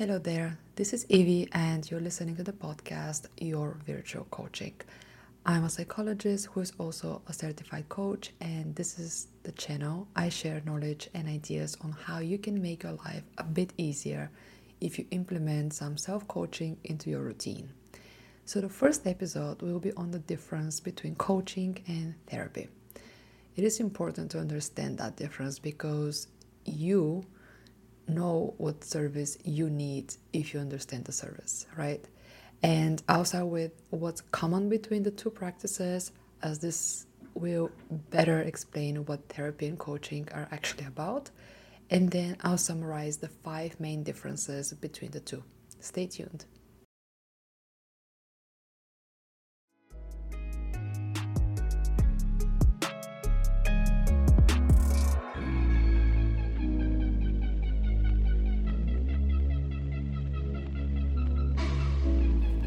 Hello there, this is Evie, and you're listening to the podcast Your Virtual Coaching. I'm a psychologist who is also a certified coach, and this is the channel I share knowledge and ideas on how you can make your life a bit easier if you implement some self coaching into your routine. So, the first episode will be on the difference between coaching and therapy. It is important to understand that difference because you know what service you need if you understand the service, right? And I'll start with what's common between the two practices, as this will better explain what therapy and coaching are actually about. And then I'll summarize the five main differences between the two. Stay tuned.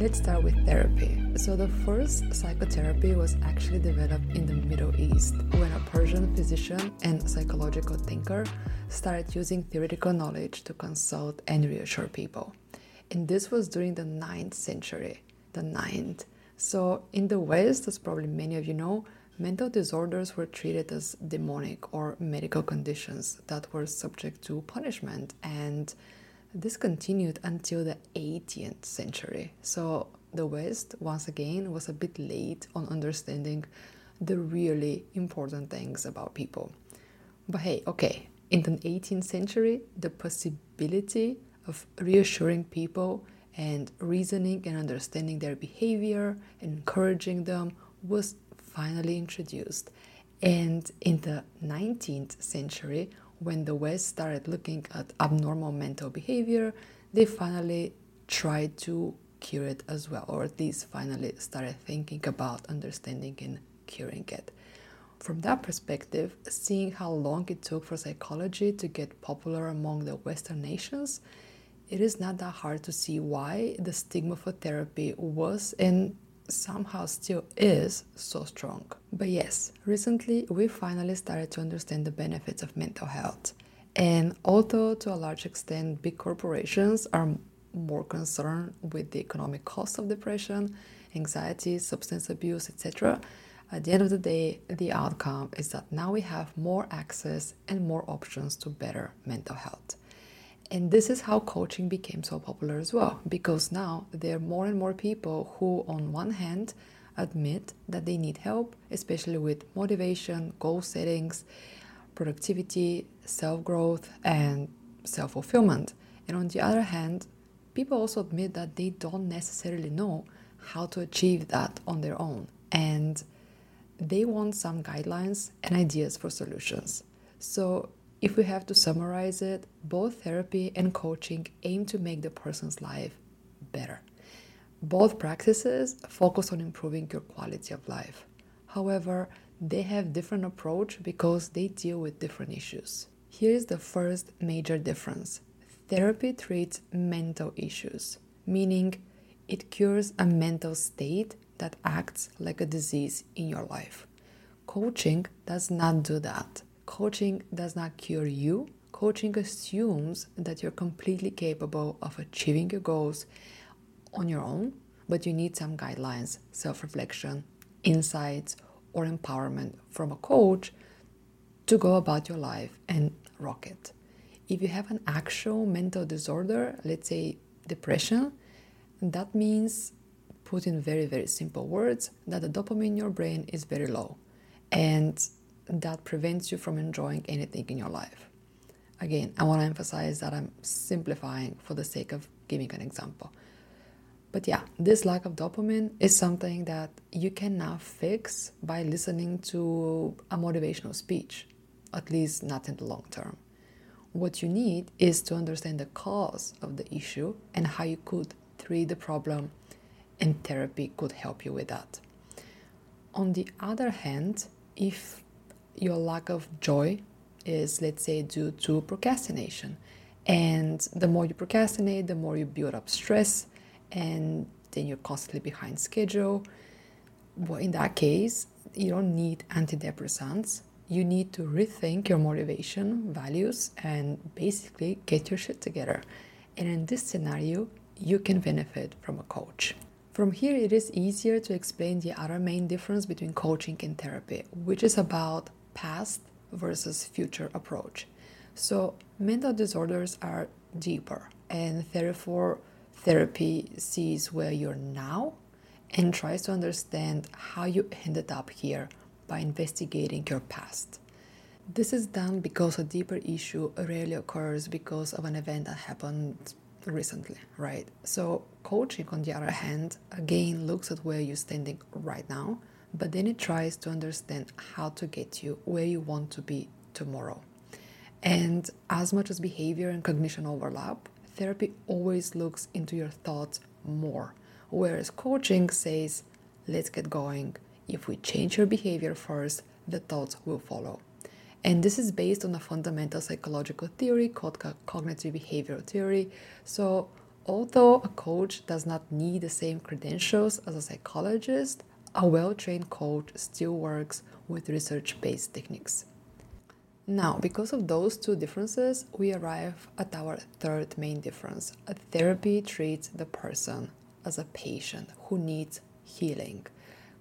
Let's start with therapy. So, the first psychotherapy was actually developed in the Middle East when a Persian physician and psychological thinker started using theoretical knowledge to consult and reassure people. And this was during the 9th century. The 9th. So, in the West, as probably many of you know, mental disorders were treated as demonic or medical conditions that were subject to punishment and this continued until the 18th century. So the West, once again, was a bit late on understanding the really important things about people. But hey, okay, in the 18th century, the possibility of reassuring people and reasoning and understanding their behavior encouraging them was finally introduced. And in the 19th century, when the West started looking at abnormal mental behavior, they finally tried to cure it as well, or at least finally started thinking about understanding and curing it. From that perspective, seeing how long it took for psychology to get popular among the Western nations, it is not that hard to see why the stigma for therapy was and somehow still is so strong. But yes, recently we finally started to understand the benefits of mental health. And although to a large extent big corporations are more concerned with the economic cost of depression, anxiety, substance abuse, etc., at the end of the day, the outcome is that now we have more access and more options to better mental health. And this is how coaching became so popular as well, because now there are more and more people who, on one hand, admit that they need help, especially with motivation, goal settings, productivity, self growth, and self fulfillment. And on the other hand, people also admit that they don't necessarily know how to achieve that on their own. And they want some guidelines and ideas for solutions. So if we have to summarize it, both therapy and coaching aim to make the person's life better. Both practices focus on improving your quality of life. However, they have different approach because they deal with different issues. Here is the first major difference. Therapy treats mental issues, meaning it cures a mental state that acts like a disease in your life. Coaching does not do that coaching does not cure you. Coaching assumes that you're completely capable of achieving your goals on your own, but you need some guidelines, self reflection, insights, or empowerment from a coach to go about your life and rock it. If you have an actual mental disorder, let's say depression, that means, put in very, very simple words, that the dopamine in your brain is very low. And that prevents you from enjoying anything in your life. Again, I want to emphasize that I'm simplifying for the sake of giving an example. But yeah, this lack of dopamine is something that you cannot fix by listening to a motivational speech, at least not in the long term. What you need is to understand the cause of the issue and how you could treat the problem, and therapy could help you with that. On the other hand, if your lack of joy is, let's say, due to procrastination. And the more you procrastinate, the more you build up stress, and then you're constantly behind schedule. Well, in that case, you don't need antidepressants. You need to rethink your motivation, values, and basically get your shit together. And in this scenario, you can benefit from a coach. From here, it is easier to explain the other main difference between coaching and therapy, which is about past versus future approach. So, mental disorders are deeper, and therefore, therapy sees where you're now and tries to understand how you ended up here by investigating your past. This is done because a deeper issue rarely occurs because of an event that happened recently, right? So, coaching, on the other hand, again looks at where you're standing right now, but then it tries to understand how to get you where you want to be tomorrow. And as much as behavior and cognition overlap, therapy always looks into your thoughts more, whereas coaching says, let's get going. If we change your behavior first, the thoughts will follow. And this is based on a fundamental psychological theory called cognitive behavioral theory. So, although a coach does not need the same credentials as a psychologist, a well trained coach still works with research based techniques. Now, because of those two differences, we arrive at our third main difference. A therapy treats the person as a patient who needs healing.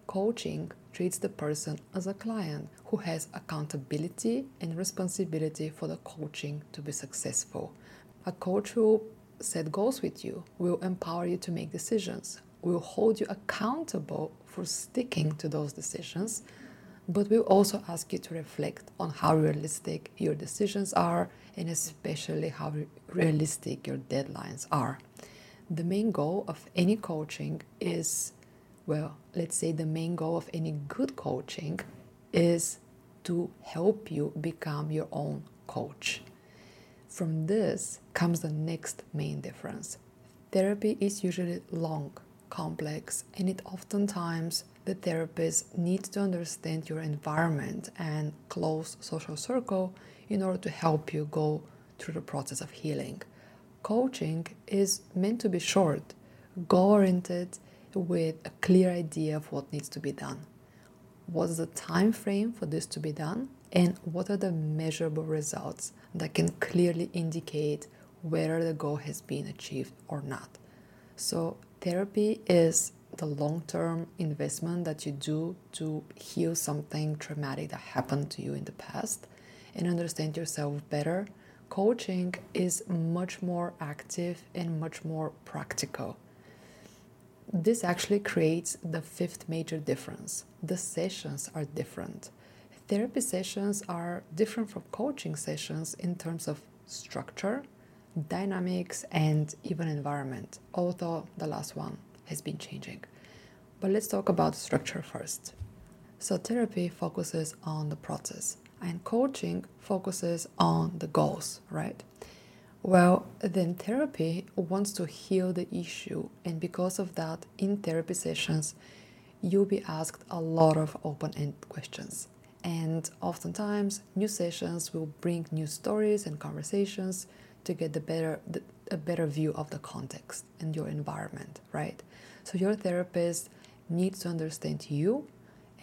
Coaching treats the person as a client who has accountability and responsibility for the coaching to be successful. A coach who set goals with you will empower you to make decisions, will hold you accountable for sticking to those decisions, but will also ask you to reflect on how realistic your decisions are and especially how realistic your deadlines are. The main goal of any coaching is well, let's say the main goal of any good coaching is to help you become your own coach. From this comes the next main difference. Therapy is usually long, complex, and it oftentimes the therapist needs to understand your environment and close social circle in order to help you go through the process of healing. Coaching is meant to be short, goal oriented, with a clear idea of what needs to be done. What's the time frame for this to be done? And what are the measurable results that can clearly indicate whether the goal has been achieved or not? So, therapy is the long term investment that you do to heal something traumatic that happened to you in the past and understand yourself better. Coaching is much more active and much more practical this actually creates the fifth major difference. The sessions are different. Therapy sessions are different from coaching sessions in terms of structure, dynamics, and even environment, although the last one has been changing. But let's talk about structure first. So, therapy focuses on the process, and coaching focuses on the goals, right? Well, then therapy wants to heal the issue, and because of that, in therapy sessions, you'll be asked a lot of open ended questions. And oftentimes, new sessions will bring new stories and conversations to get the better, the, a better view of the context and your environment, right? So, your therapist needs to understand you,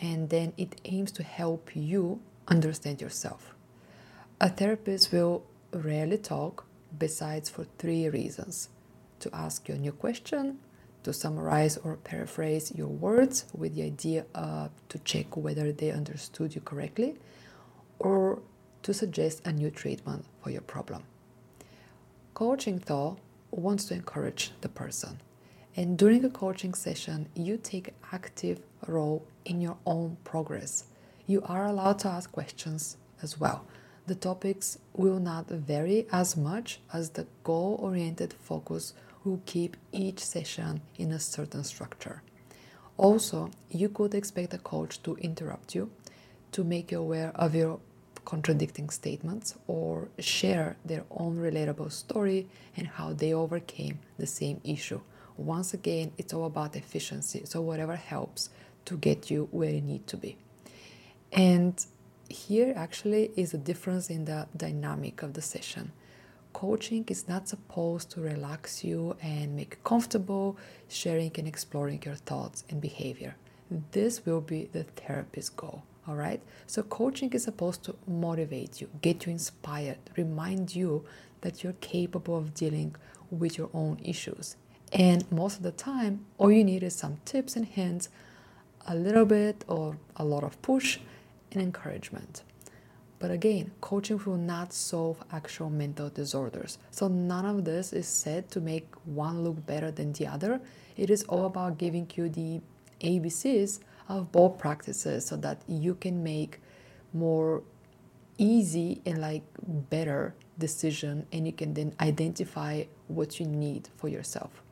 and then it aims to help you understand yourself. A therapist will rarely talk besides for three reasons to ask you a new question, to summarize or paraphrase your words with the idea uh, to check whether they understood you correctly, or to suggest a new treatment for your problem. Coaching, though, wants to encourage the person. And during a coaching session, you take active role in your own progress. You are allowed to ask questions as well the topics will not vary as much as the goal oriented focus will keep each session in a certain structure. Also, you could expect a coach to interrupt you, to make you aware of your contradicting statements, or share their own relatable story and how they overcame the same issue. Once again, it's all about efficiency, so whatever helps to get you where you need to be. And here actually is a difference in the dynamic of the session. Coaching is not supposed to relax you and make you comfortable sharing and exploring your thoughts and behavior. This will be the therapist's goal. All right. So, coaching is supposed to motivate you, get you inspired, remind you that you're capable of dealing with your own issues. And most of the time, all you need is some tips and hints, a little bit or a lot of push and encouragement. But again, coaching will not solve actual mental disorders. So none of this is said to make one look better than the other. It is all about giving you the ABCs of both practices so that you can make more easy and like better decision and you can then identify what you need for yourself.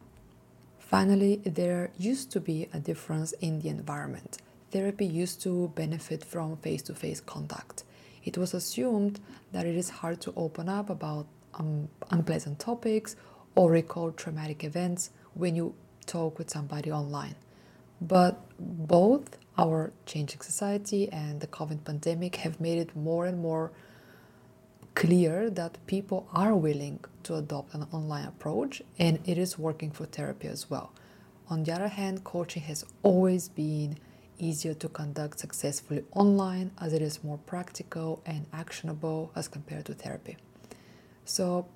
Finally, there used to be a difference in the environment. Therapy used to benefit from face to face contact. It was assumed that it is hard to open up about um, unpleasant topics or recall traumatic events when you talk with somebody online. But both our changing society and the COVID pandemic have made it more and more clear that people are willing to adopt an online approach and it is working for therapy as well. On the other hand, coaching has always been easier to conduct successfully online as it is more practical and actionable as compared to therapy. So,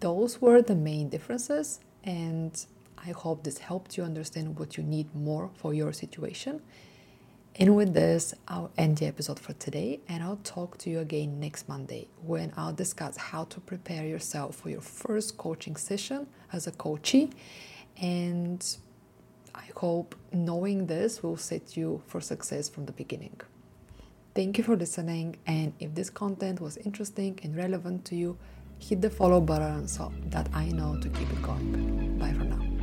those were the main differences, and I hope this helped you understand what you need more for your situation. And with this, I'll end the episode for today, and I'll talk to you again next Monday when I'll discuss how to prepare yourself for your first coaching session as a coachee and I hope knowing this will set you for success from the beginning. Thank you for listening, and if this content was interesting and relevant to you, hit the follow button so that I know to keep it going. Bye for now.